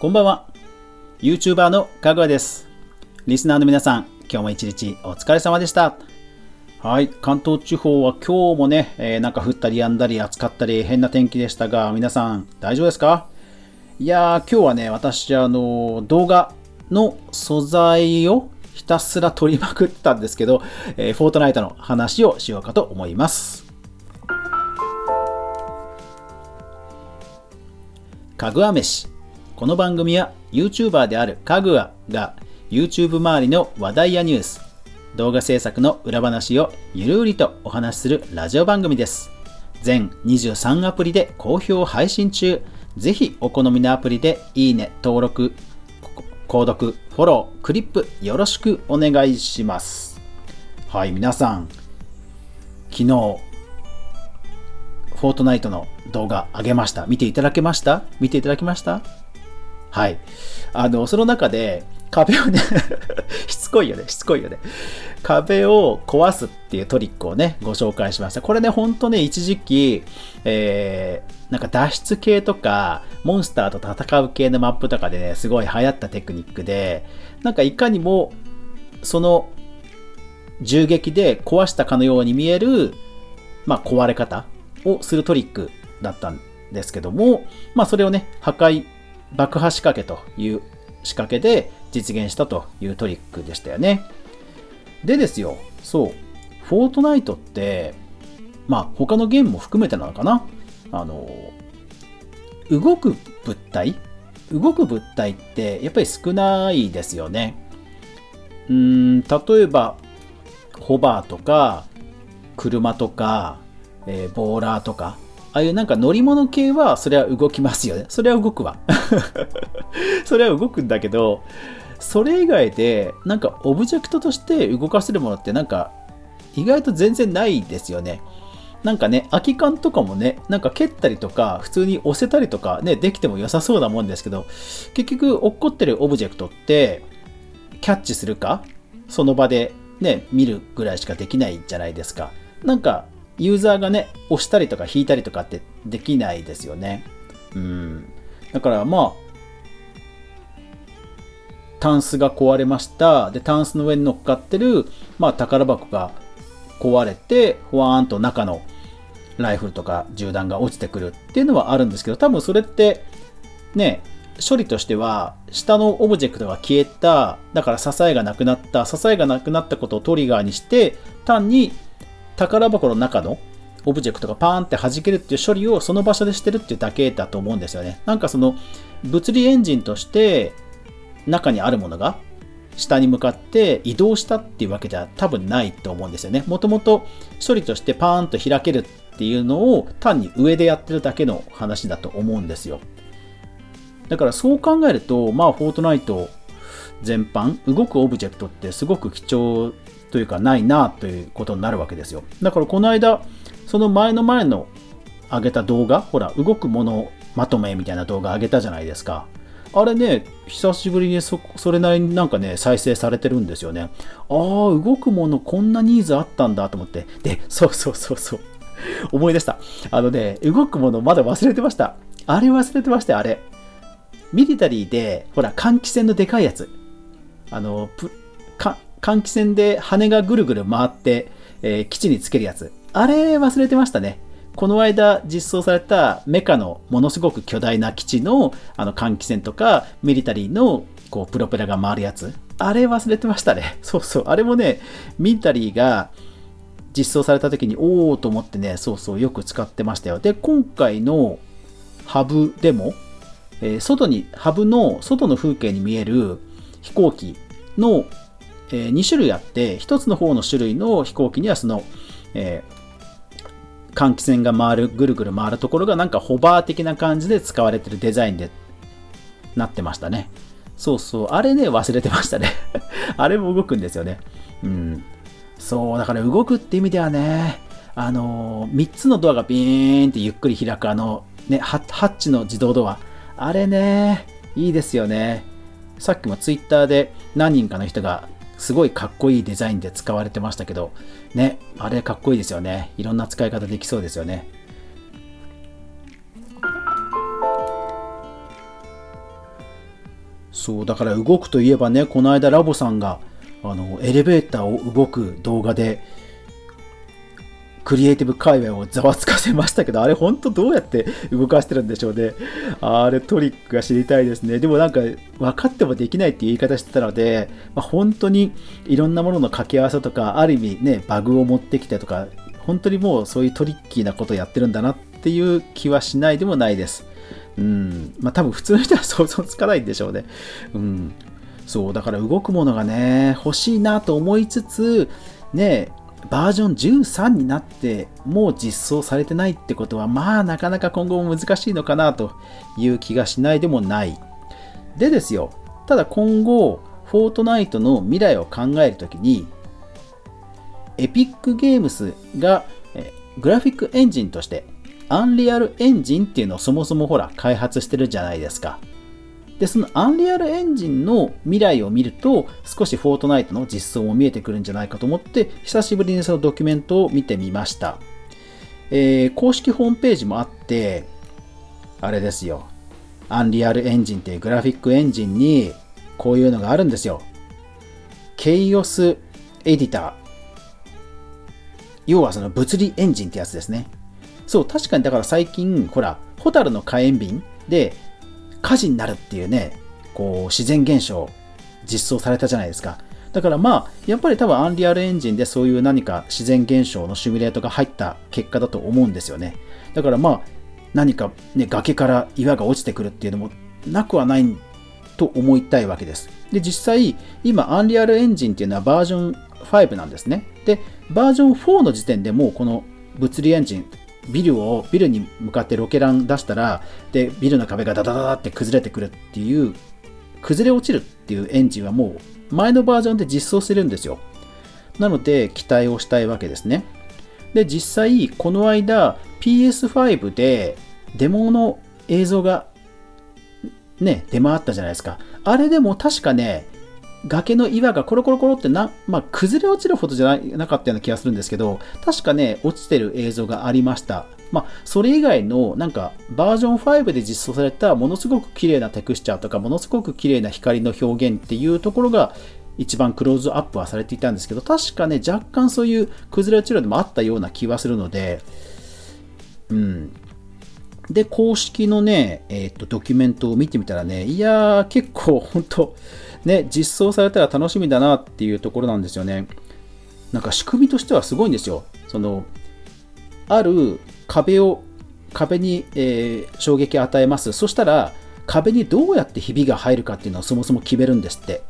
こんばんは。YouTuber のかぐわです。リスナーの皆さん、今日も一日お疲れ様でした。はい、関東地方は今日もね、えー、なんか降ったり止んだり暑かったり変な天気でしたが、皆さん大丈夫ですか？いやー、今日はね、私、あの、動画の素材をひたすら撮りまくったんですけど、えー、フォートナイトの話をしようかと思います。かぐわ飯。この番組は YouTuber であるかぐわが YouTube 周りの話題やニュース、動画制作の裏話をゆるりとお話しするラジオ番組です。全23アプリで好評配信中。ぜひお好みのアプリでいいね、登録、購読、フォロー、クリップよろしくお願いします。はい、皆さん、昨日、フォートナイトの動画上げました。見ていただけました？見ていただきました？はい。あの、その中で、壁をね しつこいよね、しつこいよね。壁を壊すっていうトリックをね、ご紹介しました。これね、ほんとね、一時期、えー、なんか脱出系とか、モンスターと戦う系のマップとかでね、すごい流行ったテクニックで、なんかいかにも、その、銃撃で壊したかのように見える、まあ、壊れ方をするトリックだったんですけども、まあ、それをね、破壊、爆破仕掛けという仕掛けで実現したというトリックでしたよね。でですよ、そう、フォートナイトって、まあ他のゲームも含めてなのかな？あの、動く物体？動く物体ってやっぱり少ないですよね。うん、例えば、ホバーとか、車とか、えー、ボーラーとか、ああいうなんか乗り物系はそれは動きますよね。それは動くわ。それは動くんだけど、それ以外でなんかオブジェクトとして動かせるものってなんか意外と全然ないですよね。なんかね、空き缶とかもね、なんか蹴ったりとか、普通に押せたりとかね、できても良さそうなもんですけど、結局落っこってるオブジェクトって、キャッチするか、その場でね、見るぐらいしかできないじゃないですか。なんか、ユーザーがね、押したりとか引いたりとかってできないですよね。うん。だからまあ、タンスが壊れました。で、タンスの上に乗っかってる、まあ、宝箱が壊れて、ふわーんと中のライフルとか銃弾が落ちてくるっていうのはあるんですけど、多分それって、ね、処理としては、下のオブジェクトが消えた、だから支えがなくなった、支えがなくなったことをトリガーにして、単に宝箱の中のオブジェクトがパーンって弾けるっていう処理をその場所でしてるっていうだけだと思うんですよね。なんかその物理エンジンとして中にあるものが下に向かって移動したっていうわけじゃ多分ないと思うんですよね。もともと処理としてパーンと開けるっていうのを単に上でやってるだけの話だと思うんですよ。だからそう考えると、まあ、フォートナイト全般、動くオブジェクトってすごく貴重というかないなということになるわけですよ。だからこの間、その前の前の上げた動画、ほら、動くものまとめみたいな動画上げたじゃないですか。あれね、久しぶりにそそれなりになんかね、再生されてるんですよね。ああ、動くものこんなニーズあったんだと思って。で、そうそうそうそう。思い出した。あのね、動くものまだ忘れてました。あれ忘れてましたよ、あれ。ミリタリーで、ほら、換気扇のでかいやつ。あの、換気扇で羽がぐるぐる回って、えー、基地につけるやつ。あれ忘れてましたね。この間実装されたメカのものすごく巨大な基地のあの換気扇とかミリタリーのこうプロペラが回るやつ。あれ忘れてましたね。そうそう。あれもね、ミリタリーが実装された時におおと思ってね、そうそうよく使ってましたよ。で、今回のハブでも、えー、外に、ハブの外の風景に見える飛行機のえ、2種類あって、1つの方の種類の飛行機にはその、えー、換気扇が回る、ぐるぐる回るところがなんかホバー的な感じで使われてるデザインでなってましたね。そうそう。あれね、忘れてましたね。あれも動くんですよね。うん。そう、だから動くって意味ではね、あのー、3つのドアがビーンってゆっくり開くあの、ね、ハッチの自動ドア。あれね、いいですよね。さっきもツイッターで何人かの人がすごいかっこいいデザインで使われてましたけど、ね、あれかっこいいですよね。いろんな使い方できそうですよね。そう、だから動くといえばね、この間ラボさんが、あの、エレベーターを動く動画で、クリエイティブ界隈をざわつかせましたけど、あれ本当どうやって動かしてるんでしょうね。あれトリックが知りたいですね。でもなんか分かってもできないっていう言い方してたので、まあ、本当にいろんなものの掛け合わせとか、ある意味ね、バグを持ってきてとか、本当にもうそういうトリッキーなことをやってるんだなっていう気はしないでもないです。うん。まあ多分普通の人は 想像つかないんでしょうね。うん。そう、だから動くものがね、欲しいなと思いつつ、ね、バージョン13になってもう実装されてないってことはまあなかなか今後も難しいのかなという気がしないでもない。でですよただ今後フォートナイトの未来を考えるときにエピックゲームスがグラフィックエンジンとしてアンリアルエンジンっていうのをそもそもほら開発してるじゃないですか。で、そのアンリアルエンジンの未来を見ると、少しフォートナイトの実装も見えてくるんじゃないかと思って、久しぶりにそのドキュメントを見てみました。えー、公式ホームページもあって、あれですよ。アンリアルエンジンっていうグラフィックエンジンに、こういうのがあるんですよ。ケイオスエディター。要はその物理エンジンってやつですね。そう、確かにだから最近、ほら、ホタルの火炎瓶で、火事になるっていうね、こう自然現象実装されたじゃないですか。だからまあ、やっぱり多分アンリアルエンジンでそういう何か自然現象のシミュレートが入った結果だと思うんですよね。だからまあ、何かね、崖から岩が落ちてくるっていうのもなくはないと思いたいわけです。で、実際、今、アンリアルエンジンっていうのはバージョン5なんですね。で、バージョン4の時点でもうこの物理エンジン、ビルを、ビルに向かってロケラン出したら、で、ビルの壁がダダダダって崩れてくるっていう、崩れ落ちるっていうエンジンはもう前のバージョンで実装してるんですよ。なので、期待をしたいわけですね。で、実際、この間、PS5 でデモの映像がね、出回ったじゃないですか。あれでも確かね、崖の岩がコロコロコロってな、まあ、崩れ落ちるほどじゃなかったような気がするんですけど、確かね、落ちてる映像がありました。まあ、それ以外の、なんか、バージョン5で実装されたものすごく綺麗なテクスチャーとか、ものすごく綺麗な光の表現っていうところが、一番クローズアップはされていたんですけど、確かね、若干そういう崩れ落ちるのもあったような気はするので、うん。で、公式のね、えっ、と、ドキュメントを見てみたらね、いやー、結構、本当ね、実装されたら楽しみだなっていうところなんですよね。なんか仕組みとしてはすごいんですよ。その、ある壁を、壁に、えー、衝撃を与えます。そしたら、壁にどうやってひびが入るかっていうのをそもそも決めるんですって。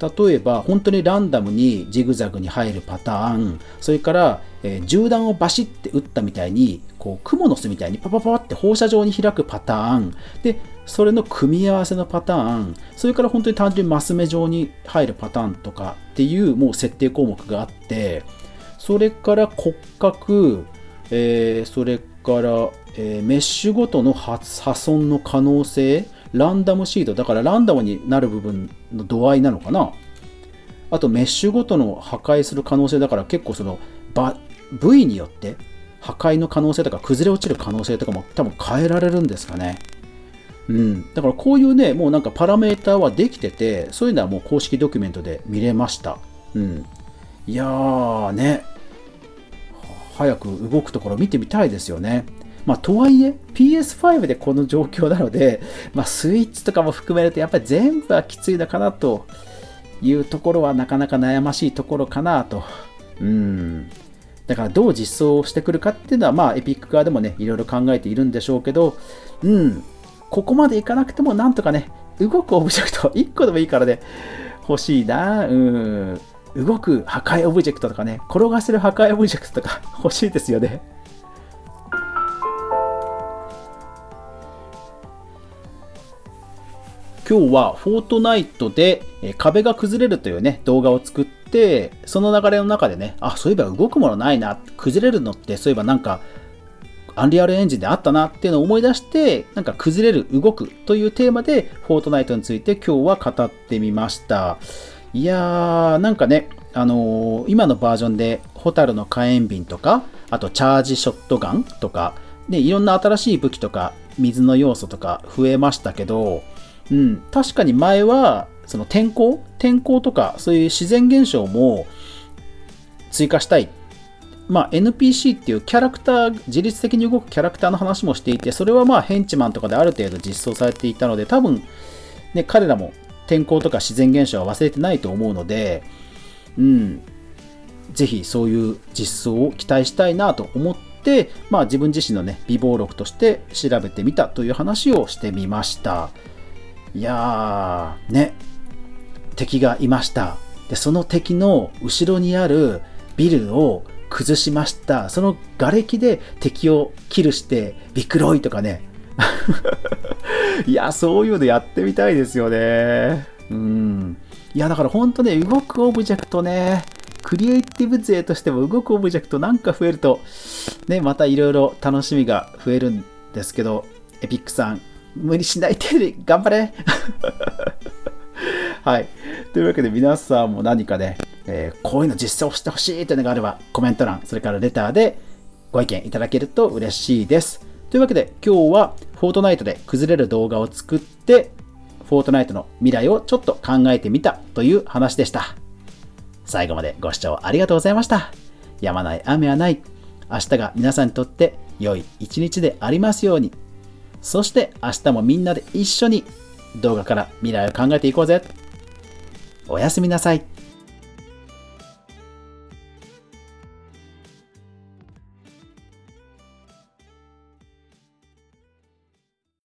例えば、本当にランダムにジグザグに入るパターン、それから、えー、銃弾をバシッて撃ったみたいに、こう、クモの巣みたいにパパパって放射状に開くパターン、で、それの組み合わせのパターン、それから本当に単純にマス目状に入るパターンとかっていうもう設定項目があって、それから骨格、えー、それから、えー、メッシュごとの破損の可能性、ランダムシード、だからランダムになる部分の度合いなのかな？あとメッシュごとの破壊する可能性だから結構その部位によって破壊の可能性とか崩れ落ちる可能性とかも多分変えられるんですかね。うん、だからこういうね、もうなんかパラメーターはできてて、そういうのはもう公式ドキュメントで見れました。うん。いやーね、早く動くところ見てみたいですよね。まあ、とはいえ、PS5 でこの状況なので、まあ、スイッチとかも含めると、やっぱり全部はきついのかなというところは、なかなか悩ましいところかなと。うん。だからどう実装してくるかっていうのは、まあ、エピック側でもね、いろいろ考えているんでしょうけど、うん、ここまでいかなくても、なんとかね、動くオブジェクト、1個でもいいからね、欲しいな、うん。動く破壊オブジェクトとかね、転がせる破壊オブジェクトとか欲しいですよね。今日はフォートナイトで壁が崩れるというね、動画を作って、その流れの中でね、あ、そういえば動くものないな、崩れるのってそういえばなんか、アンリアルエンジンであったなっていうのを思い出して、なんか崩れる、動くというテーマで、フォートナイトについて今日は語ってみました。いやー、なんかね、あのー、今のバージョンで、ホタルの火炎瓶とか、あとチャージショットガンとか、で、いろんな新しい武器とか、水の要素とか増えましたけど、うん、確かに前は、その天候？天候とか、そういう自然現象も追加したい。まあ、NPC っていうキャラクター、自律的に動くキャラクターの話もしていて、それはまあヘンチマンとかである程度実装されていたので、多分、ね、彼らも天候とか自然現象は忘れてないと思うので、うん、ぜひそういう実装を期待したいなと思って、まあ、自分自身のね、備忘録として調べてみたという話をしてみました。いやー、ね、敵がいました。で、その敵の後ろにあるビルを崩しました。その瓦礫で敵をキルして、ビクロイとかね。いや、そういうのやってみたいですよね。うん。いや、だから本当ね、動くオブジェクトね、クリエイティブ勢としても動くオブジェクトなんか増えると、ね、またいろいろ楽しみが増えるんですけど、エピックさん、無理しないで頑張れ はい。というわけで皆さんも何かね、えー、こういうの実装してほしいというのがあれば、コメント欄、それからレターでご意見いただけると嬉しいです。というわけで今日はフォートナイトで崩れる動画を作って、フォートナイトの未来をちょっと考えてみたという話でした。最後までご視聴ありがとうございました。やまない雨はない。明日が皆さんにとって良い一日でありますように。そして明日もみんなで一緒に動画から未来を考えていこうぜ。おやすみなさい。